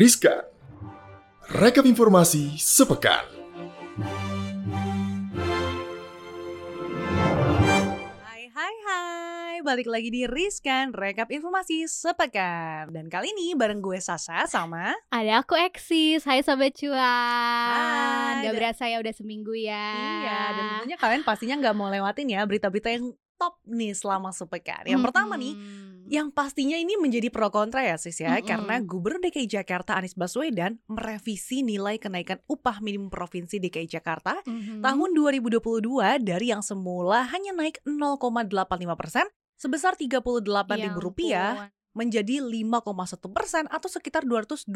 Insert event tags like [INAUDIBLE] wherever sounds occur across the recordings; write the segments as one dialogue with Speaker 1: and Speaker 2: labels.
Speaker 1: Rizka. Rekap informasi sepekan.
Speaker 2: Hai hai hai, balik lagi di Riskan Rekap Informasi Sepekan Dan kali ini bareng gue Sasa sama
Speaker 3: Ada aku Eksis, hai Sobat Cuan
Speaker 2: Hai,
Speaker 3: Gak
Speaker 2: dan-
Speaker 3: berasa ya udah seminggu ya
Speaker 2: Iya, dan tentunya kalian pastinya nggak mau lewatin ya berita-berita yang top nih selama sepekan Yang pertama nih,
Speaker 3: Mm-mm.
Speaker 2: Yang pastinya ini menjadi pro kontra ya sis ya
Speaker 3: Mm-mm.
Speaker 2: Karena Gubernur DKI Jakarta Anies Baswedan merevisi nilai kenaikan upah minimum Provinsi DKI Jakarta
Speaker 3: Mhm.
Speaker 2: tahun 2022 dari yang semula hanya naik 0,85 persen sebesar Rp38.000
Speaker 3: Ya
Speaker 2: rupiah
Speaker 3: ampun.
Speaker 2: menjadi 5,1 persen atau sekitar 225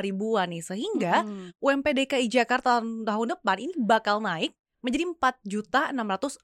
Speaker 2: ribuan nih sehingga
Speaker 3: Mm-mm.
Speaker 2: UMP DKI Jakarta tahun depan ini bakal naik menjadi 4 juta 641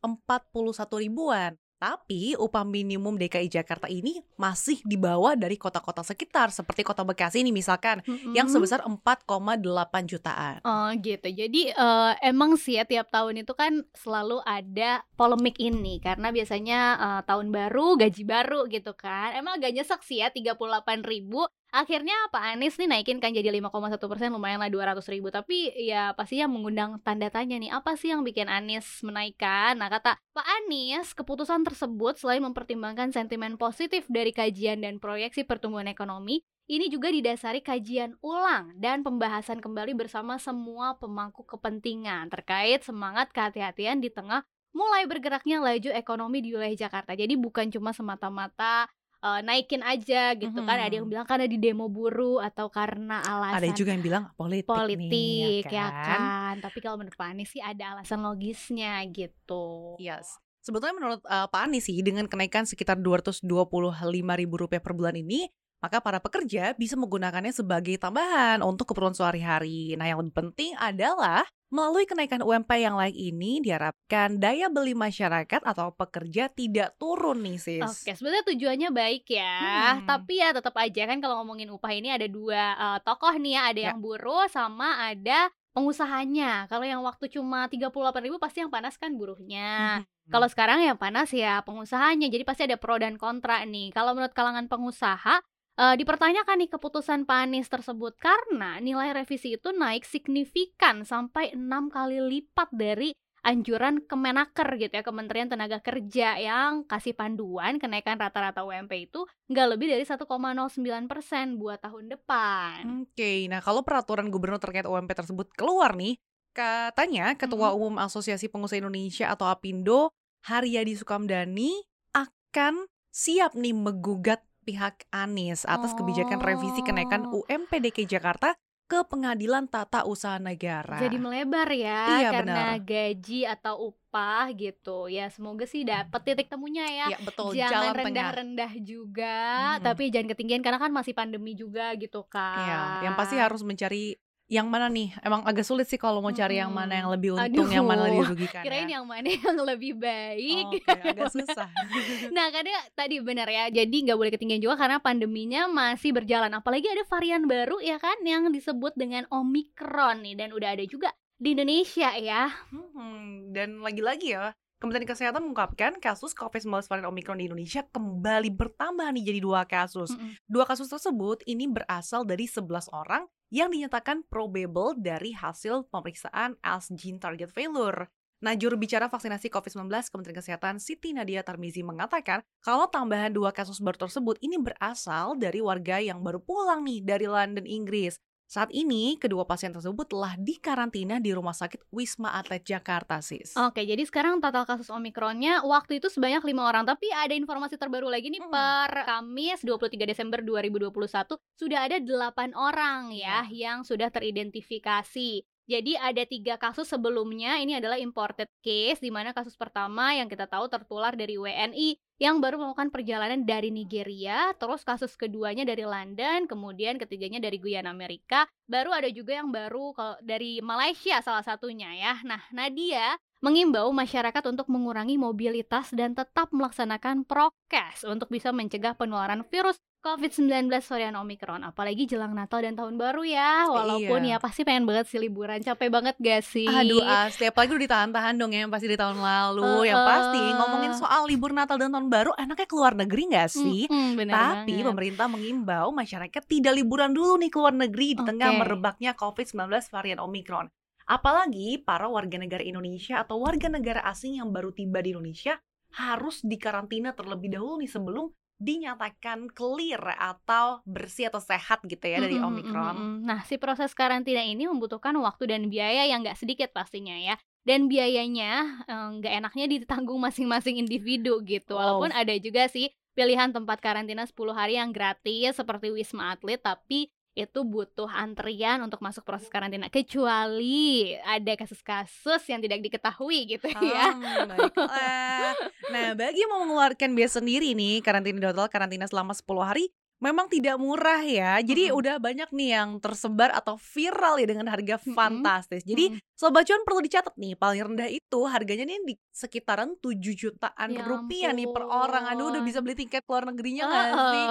Speaker 2: ribuan. Tapi upah minimum DKI Jakarta ini masih di bawah dari kota-kota sekitar seperti kota Bekasi ini misalkan yang
Speaker 3: Mm-mm.
Speaker 2: sebesar 4,8 jutaan.
Speaker 3: Oh gitu, jadi eh, emang sih ya tiap tahun itu kan selalu ada polemik ini Karena biasanya eh, tahun baru, gaji baru gitu kan Emang agak nyesek sih ya 38 ribu Akhirnya Pak Anies nih naikin kan jadi 5,1 persen lumayan lah 200 ribu Tapi ya pastinya mengundang tanda tanya nih Apa sih yang bikin Anies menaikkan? Nah kata Pak Anies keputusan tersebut selain mempertimbangkan sentimen positif dari kajian dan proyeksi pertumbuhan ekonomi ini juga didasari kajian ulang dan pembahasan kembali bersama semua pemangku kepentingan terkait semangat kehati-hatian di tengah mulai bergeraknya laju ekonomi di wilayah Jakarta. Jadi bukan cuma semata-mata eh, naikin aja gitu kan.
Speaker 2: Mhm.
Speaker 3: Ada yang bilang karena di demo buruh atau karena alasan
Speaker 2: Ada juga yang bilang politik,
Speaker 3: politik
Speaker 2: nih,
Speaker 3: ya kan. Tapi kalau menurut Pak Anies sih ada alasan logisnya gitu.
Speaker 2: Yes. Sebetulnya menurut uh, Pak Anies sih dengan kenaikan sekitar Rp225.000 per bulan ini, maka para pekerja bisa menggunakannya sebagai tambahan untuk keperluan sehari-hari. Nah, yang lebih penting adalah melalui kenaikan UMP yang lain ini diharapkan daya beli masyarakat atau pekerja tidak turun nih, sis.
Speaker 3: Oke, sebenarnya tujuannya baik ya.
Speaker 2: Hmm.
Speaker 3: Tapi ya tetap aja kan kalau ngomongin upah ini ada dua eh, tokoh nih ya, ada
Speaker 2: Ya.
Speaker 3: yang buruh sama ada pengusahanya. Kalau yang waktu cuma 38.000 ribu pasti yang panas kan buruhnya.
Speaker 2: Mhm.
Speaker 3: Kalau sekarang yang panas ya pengusahanya. Jadi pasti ada pro dan kontra nih. Kalau menurut kalangan pengusaha eh, dipertanyakan nih keputusan Pak Anies tersebut karena nilai revisi itu naik signifikan sampai enam kali lipat dari anjuran Kemenaker gitu ya Kementerian Tenaga Kerja yang kasih panduan kenaikan rata-rata UMP itu nggak lebih dari 1,09 persen buat tahun depan.
Speaker 2: Oke, nah kalau peraturan gubernur terkait UMP tersebut keluar nih, katanya Ketua
Speaker 3: Mhm.
Speaker 2: Umum Asosiasi Pengusaha Indonesia atau APindo, Haryadi Sukamdani akan siap nih menggugat pihak Anies atas kebijakan revisi kenaikan
Speaker 3: Oh.
Speaker 2: UMP DKI Jakarta ke Pengadilan Tata Usaha Negara.
Speaker 3: Jadi melebar ya
Speaker 2: Iya,
Speaker 3: karena
Speaker 2: benar.
Speaker 3: gaji atau upah gitu. Ya semoga sih dapet titik temunya ya.
Speaker 2: ya betul,
Speaker 3: jangan rendah-rendah juga,
Speaker 2: Mhm.
Speaker 3: tapi jangan ketinggian karena kan masih pandemi juga gitu kan.
Speaker 2: Iya, yang pasti harus mencari yang mana nih? Emang agak sulit sih kalau mau cari yang mana yang lebih untung,
Speaker 3: Aduh,
Speaker 2: yang mana lebih dirugikan
Speaker 3: Kirain
Speaker 2: ya.
Speaker 3: yang mana yang lebih baik.
Speaker 2: Oke, agak susah. [LAUGHS]
Speaker 3: Nah, kadang tadi benar ya. Jadi nggak boleh ketinggian juga karena pandeminya masih berjalan. Apalagi ada varian baru ya kan yang disebut dengan Omicron nih dan udah ada juga di Indonesia ya.
Speaker 2: Hmm, dan lagi-lagi ya, Kementerian Kesehatan mengungkapkan kasus COVID-19 varian Omicron di Indonesia kembali bertambah nih jadi dua kasus.
Speaker 3: Mm-mm.
Speaker 2: Dua kasus tersebut ini berasal dari 11 orang yang dinyatakan probable dari hasil pemeriksaan as gene target failure. Nah, juru bicara vaksinasi COVID-19 Kementerian Kesehatan Siti Nadia Tarmizi mengatakan kalau tambahan dua kasus baru tersebut ini berasal dari warga yang baru pulang nih dari London, Inggris. Saat ini, kedua pasien tersebut telah dikarantina di Rumah Sakit Wisma Atlet Jakarta, sis.
Speaker 3: Oke, jadi sekarang total kasus Omikronnya waktu itu sebanyak lima orang. Tapi ada informasi terbaru lagi nih
Speaker 2: Hmm.
Speaker 3: per Kamis 23 Desember 2021 sudah ada delapan orang ya yang sudah teridentifikasi. Jadi ada tiga kasus sebelumnya ini adalah imported case di mana kasus pertama yang kita tahu tertular dari WNI yang baru melakukan perjalanan dari Nigeria, terus kasus keduanya dari London, kemudian ketiganya dari Guyana Amerika, baru ada juga yang baru dari Malaysia salah satunya ya. Nah, Nadia mengimbau masyarakat untuk mengurangi mobilitas dan tetap melaksanakan prokes untuk bisa mencegah penularan virus COVID-19 varian Omicron, apalagi jelang Natal dan Tahun Baru ya. Walaupun
Speaker 2: Iya.
Speaker 3: ya pasti pengen banget sih liburan, capek banget gak sih?
Speaker 2: Aduh asli, apalagi udah ditahan-tahan dong ya yang pasti di tahun lalu Yang
Speaker 3: Heeh.
Speaker 2: pasti ngomongin soal libur Natal dan Tahun Baru enaknya keluar negeri gak sih?
Speaker 3: Mm-mm, bener
Speaker 2: Tapi
Speaker 3: banget.
Speaker 2: pemerintah mengimbau masyarakat tidak liburan dulu nih ke luar negeri di tengah
Speaker 3: Oke.
Speaker 2: merebaknya COVID-19 varian Omicron. Apalagi para warga negara Indonesia atau warga negara asing yang baru tiba di Indonesia harus dikarantina terlebih dahulu nih sebelum dinyatakan clear atau bersih atau sehat gitu ya dari
Speaker 3: Mm-mm,
Speaker 2: Omicron.
Speaker 3: mm-mm. Nah, si proses karantina ini membutuhkan waktu dan biaya yang nggak sedikit pastinya ya. Dan biayanya eh, nggak enaknya ditanggung masing-masing individu gitu.
Speaker 2: Wow.
Speaker 3: Walaupun ada juga sih pilihan tempat karantina 10 hari yang gratis seperti Wisma Atlet, tapi itu butuh antrian untuk masuk proses karantina kecuali ada kasus-kasus yang tidak diketahui gitu ya.
Speaker 2: Hmm, baiklah. Nah, bagi yang mau mengeluarkan biaya sendiri nih, karantina hotel karantina selama 10 hari memang tidak murah ya. Jadi
Speaker 3: Mm-mm.
Speaker 2: udah banyak nih yang tersebar atau viral ya dengan harga
Speaker 3: Mm-mm.
Speaker 2: fantastis. Jadi
Speaker 3: Mm-mm.
Speaker 2: Sobat Cuan perlu dicatat nih, paling rendah itu harganya nih di sekitaran 7 jutaan
Speaker 3: Ya
Speaker 2: rupiah nih per orang. Aduh, udah bisa beli tiket keluar negerinya nggak sih?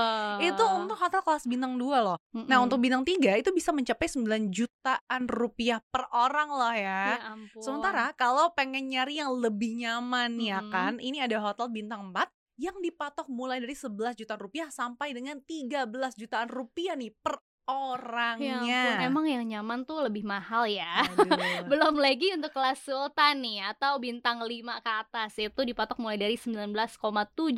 Speaker 2: Itu untuk hotel kelas bintang 2 loh. Nah,
Speaker 3: Mm-mm.
Speaker 2: untuk bintang 3 itu bisa mencapai 9 jutaan rupiah per orang loh
Speaker 3: ya
Speaker 2: ya.
Speaker 3: ampun.
Speaker 2: Sementara kalau pengen nyari yang lebih nyaman ya
Speaker 3: Mm-mm.
Speaker 2: kan, ini ada hotel bintang 4 yang dipatok mulai dari 11 jutaan rupiah sampai dengan 13 jutaan rupiah nih per
Speaker 3: Ya ampun,
Speaker 2: orangnya.
Speaker 3: emang yang nyaman tuh lebih mahal ya. [LAUGHS] Belum lagi untuk kelas sultan nih atau bintang 5 ke atas itu dipatok mulai dari 19,7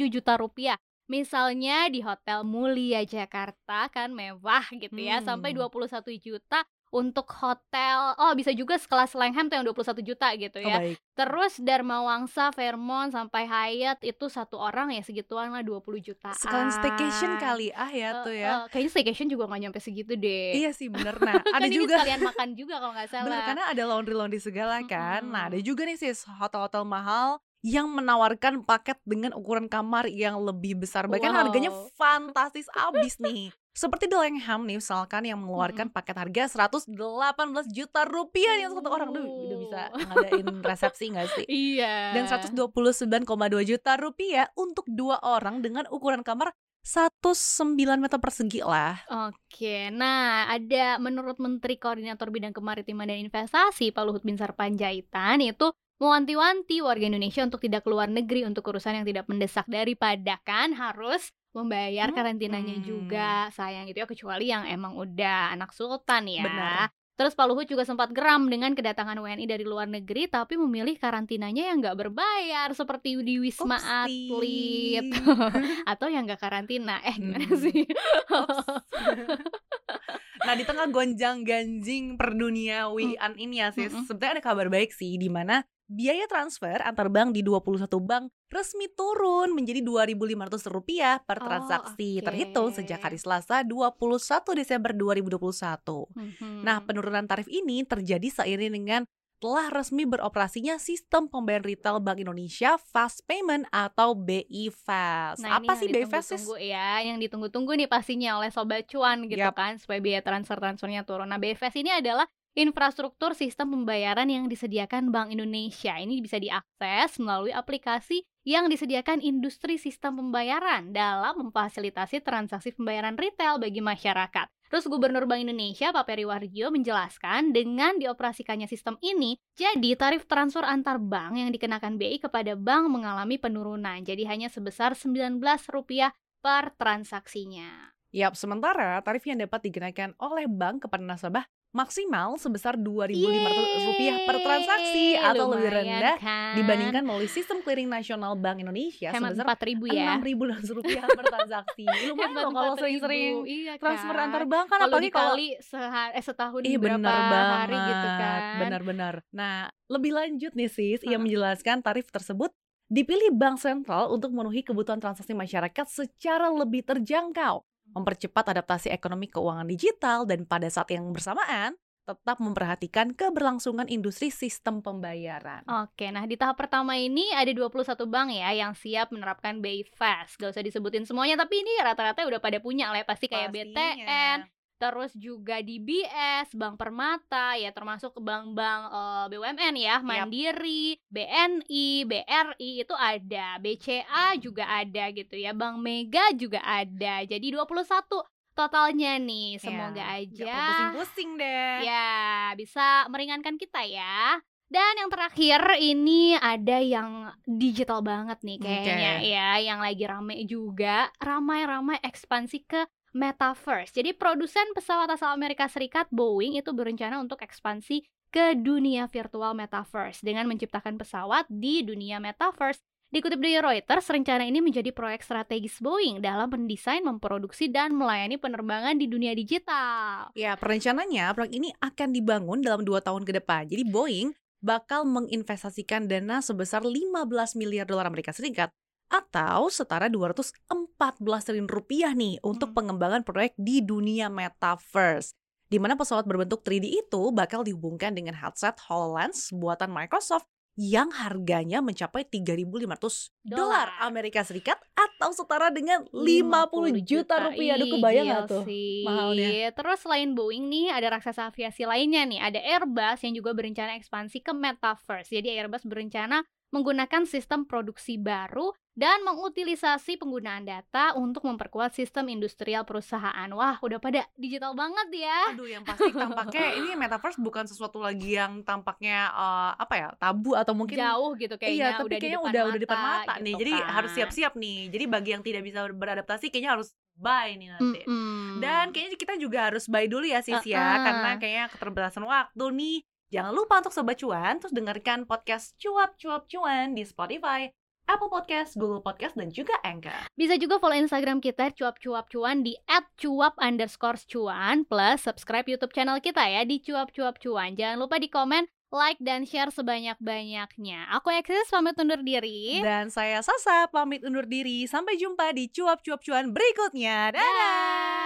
Speaker 3: juta rupiah. Misalnya di Hotel Mulia Jakarta kan mewah gitu ya sampai
Speaker 2: Hmm.
Speaker 3: 21 juta untuk hotel oh bisa juga sekelas Langham tuh yang 21 juta gitu
Speaker 2: Oh,
Speaker 3: ya.
Speaker 2: baik.
Speaker 3: Terus Dharma Wangsa, Fairmont sampai Hyatt itu satu orang ya segituan lah 20 jutaan.
Speaker 2: Sekalian staycation kali ah ya tuh ya.
Speaker 3: Eh, kayaknya staycation juga nggak nyampe segitu deh.
Speaker 2: Iya sih bener. [LAUGHS] Nah,
Speaker 3: kan
Speaker 2: ada
Speaker 3: ini
Speaker 2: juga
Speaker 3: sekalian makan juga kalau nggak [LAUGHS] salah.
Speaker 2: Bener, karena ada laundry-laundry segala kan. Nah, ada juga nih sis hotel-hotel mahal yang menawarkan paket dengan ukuran kamar yang lebih besar. Bahkan harganya
Speaker 3: Wow.
Speaker 2: fantastis abis nih. Seperti The Langham nih misalkan yang mengeluarkan paket harga 118 juta rupiah untuk satu orang. Duh, udah bisa
Speaker 3: Uh.
Speaker 2: ngadain resepsi gak sih? [LAUGHS]
Speaker 3: Iya.
Speaker 2: Dan 129,2 juta rupiah untuk dua orang dengan ukuran kamar 19 meter persegi lah.
Speaker 3: Oke, nah ada menurut Menteri Koordinator Bidang Kemaritiman dan Investasi Pak Luhut Binsar Panjaitan itu mewanti-wanti warga Indonesia untuk tidak keluar negeri untuk urusan yang tidak mendesak daripada kan harus membayar karantinanya
Speaker 2: Hmm.
Speaker 3: juga sayang gitu ya kecuali yang emang udah anak sultan ya.
Speaker 2: Benar.
Speaker 3: Terus Pak Luhut juga sempat geram dengan kedatangan WNI dari luar negeri tapi memilih karantinanya yang nggak berbayar seperti di Wisma. Atlet [LAUGHS] atau yang nggak karantina. Eh gimana
Speaker 2: Hmm.
Speaker 3: sih? [LAUGHS]
Speaker 2: Nah di tengah gonjang ganjing perduniawian ini ya sis
Speaker 3: Mm-mm.
Speaker 2: sebenarnya ada kabar baik sih di mana biaya transfer antar bank di 21 bank resmi turun menjadi 2.500 rupiah per
Speaker 3: Oh,
Speaker 2: transaksi
Speaker 3: oke.
Speaker 2: terhitung sejak hari Selasa 21 Desember 2021.
Speaker 3: Mhm.
Speaker 2: Nah, penurunan tarif ini terjadi seiring dengan telah resmi beroperasinya sistem pembayaran retail Bank Indonesia Fast Payment atau BI Fast.
Speaker 3: Nah,
Speaker 2: Apa sih BI Fast?
Speaker 3: ditunggu-tunggu ya, yang ditunggu-tunggu nih pastinya oleh sobat cuan gitu
Speaker 2: Yap.
Speaker 3: kan supaya biaya transfer-transfernya turun. Nah, BFS ini adalah infrastruktur sistem pembayaran yang disediakan Bank Indonesia. Ini bisa diakses melalui aplikasi yang disediakan industri sistem pembayaran dalam memfasilitasi transaksi pembayaran retail bagi masyarakat. Terus Gubernur Bank Indonesia Pak Peri Warjio menjelaskan dengan dioperasikannya sistem ini, jadi tarif transfer antar bank yang dikenakan BI kepada bank mengalami penurunan. Jadi hanya sebesar Rp19 per transaksinya.
Speaker 2: Yap, sementara tarif yang dapat dikenakan oleh bank kepada nasabah maksimal sebesar Rp2.500 per transaksi
Speaker 3: Yeay,
Speaker 2: atau lebih rendah
Speaker 3: kan?
Speaker 2: dibandingkan melalui sistem clearing nasional Bank Indonesia
Speaker 3: hemat
Speaker 2: sebesar
Speaker 3: Rp4.000 ya.
Speaker 2: Rp6.000 per [LAUGHS] transaksi. Lumayan loh kalau
Speaker 3: 4.000,
Speaker 2: sering-sering
Speaker 3: iya
Speaker 2: transfer
Speaker 3: kan?
Speaker 2: antar bank kan apalagi kalau
Speaker 3: dikali seha- eh, setahun
Speaker 2: Ih
Speaker 3: berapa
Speaker 2: banget,
Speaker 3: hari gitu kan.
Speaker 2: benar-benar. Nah, lebih lanjut nih sis, ia menjelaskan tarif tersebut dipilih bank sentral untuk memenuhi kebutuhan transaksi masyarakat secara lebih terjangkau, mempercepat adaptasi ekonomi keuangan digital dan pada saat yang bersamaan tetap memperhatikan keberlangsungan industri sistem pembayaran.
Speaker 3: Oke, nah di tahap pertama ini ada 21 bank ya yang siap menerapkan BI Fast. Gak usah disebutin semuanya, tapi ini rata-rata udah pada punya lah ya. Pasti kayak
Speaker 2: Pastinya.
Speaker 3: BTN, terus juga DBS, Bank Permata, ya termasuk bank-bank eh, BUMN ya, Mandiri, BNI, BRI itu ada, BCA juga ada gitu ya, Bank Mega juga ada. Jadi 21 totalnya nih. Semoga
Speaker 2: Ya,
Speaker 3: aja
Speaker 2: pusing-pusing deh.
Speaker 3: ya bisa meringankan kita ya. Dan yang terakhir ini ada yang digital banget nih kayaknya
Speaker 2: Oke.
Speaker 3: ya, yang lagi rame juga, ramai-ramai ekspansi ke metaverse. Jadi produsen pesawat asal Amerika Serikat Boeing itu berencana untuk ekspansi ke dunia virtual metaverse dengan menciptakan pesawat di dunia metaverse. Dikutip dari Reuters, rencana ini menjadi proyek strategis Boeing dalam mendesain, memproduksi, dan melayani penerbangan di dunia digital.
Speaker 2: Ya, perencananya proyek ini akan dibangun dalam dua tahun ke depan. Jadi Boeing bakal menginvestasikan dana sebesar 15 miliar dolar Amerika Serikat atau setara 214 triliun rupiah nih untuk
Speaker 3: Hmm.
Speaker 2: pengembangan proyek di dunia metaverse. Di mana pesawat berbentuk 3D itu bakal dihubungkan dengan headset HoloLens buatan Microsoft yang harganya mencapai 3.500 dolar
Speaker 3: Dolar.
Speaker 2: Amerika Serikat atau setara dengan 50 juta rupiah. Aduh kebayang gak tuh
Speaker 3: sih.
Speaker 2: mahalnya?
Speaker 3: Terus selain Boeing nih ada raksasa aviasi lainnya nih, ada Airbus yang juga berencana ekspansi ke metaverse. Jadi Airbus berencana menggunakan sistem produksi baru dan mengutilisasi penggunaan data untuk memperkuat sistem industrial perusahaan. Wah, udah pada digital banget ya.
Speaker 2: Aduh, yang pasti tampaknya [LAUGHS] ini metaverse bukan sesuatu lagi yang tampaknya eh, apa ya tabu atau mungkin
Speaker 3: Jauh gitu kayaknya
Speaker 2: iya, tapi
Speaker 3: udah
Speaker 2: kayaknya
Speaker 3: di depan
Speaker 2: udah
Speaker 3: mata,
Speaker 2: udah di depan mata nih.
Speaker 3: gitu
Speaker 2: Jadi harus
Speaker 3: kan.
Speaker 2: siap-siap nih. Jadi bagi yang tidak bisa beradaptasi kayaknya harus buy nih nanti.
Speaker 3: Mm-mm.
Speaker 2: Dan kayaknya kita juga harus buy dulu ya sis ya,
Speaker 3: Uh-uh.
Speaker 2: karena kayaknya keterbatasan waktu nih. Jangan lupa untuk sobat cuan terus dengarkan podcast cuap cuap cuan di Spotify, Apple Podcast, Google Podcast dan juga Anchor.
Speaker 3: Bisa juga follow Instagram kita cuap-cuap cuan di @cuap underscore cuan plus subscribe YouTube channel kita ya di cuap-cuap cuan. Jangan lupa di komen, like dan share sebanyak-banyaknya. Aku Eksis pamit undur diri.
Speaker 2: Dan saya Sasa pamit undur diri. Sampai jumpa di cuap cuap cuan berikutnya. Dadah.
Speaker 3: Dadah.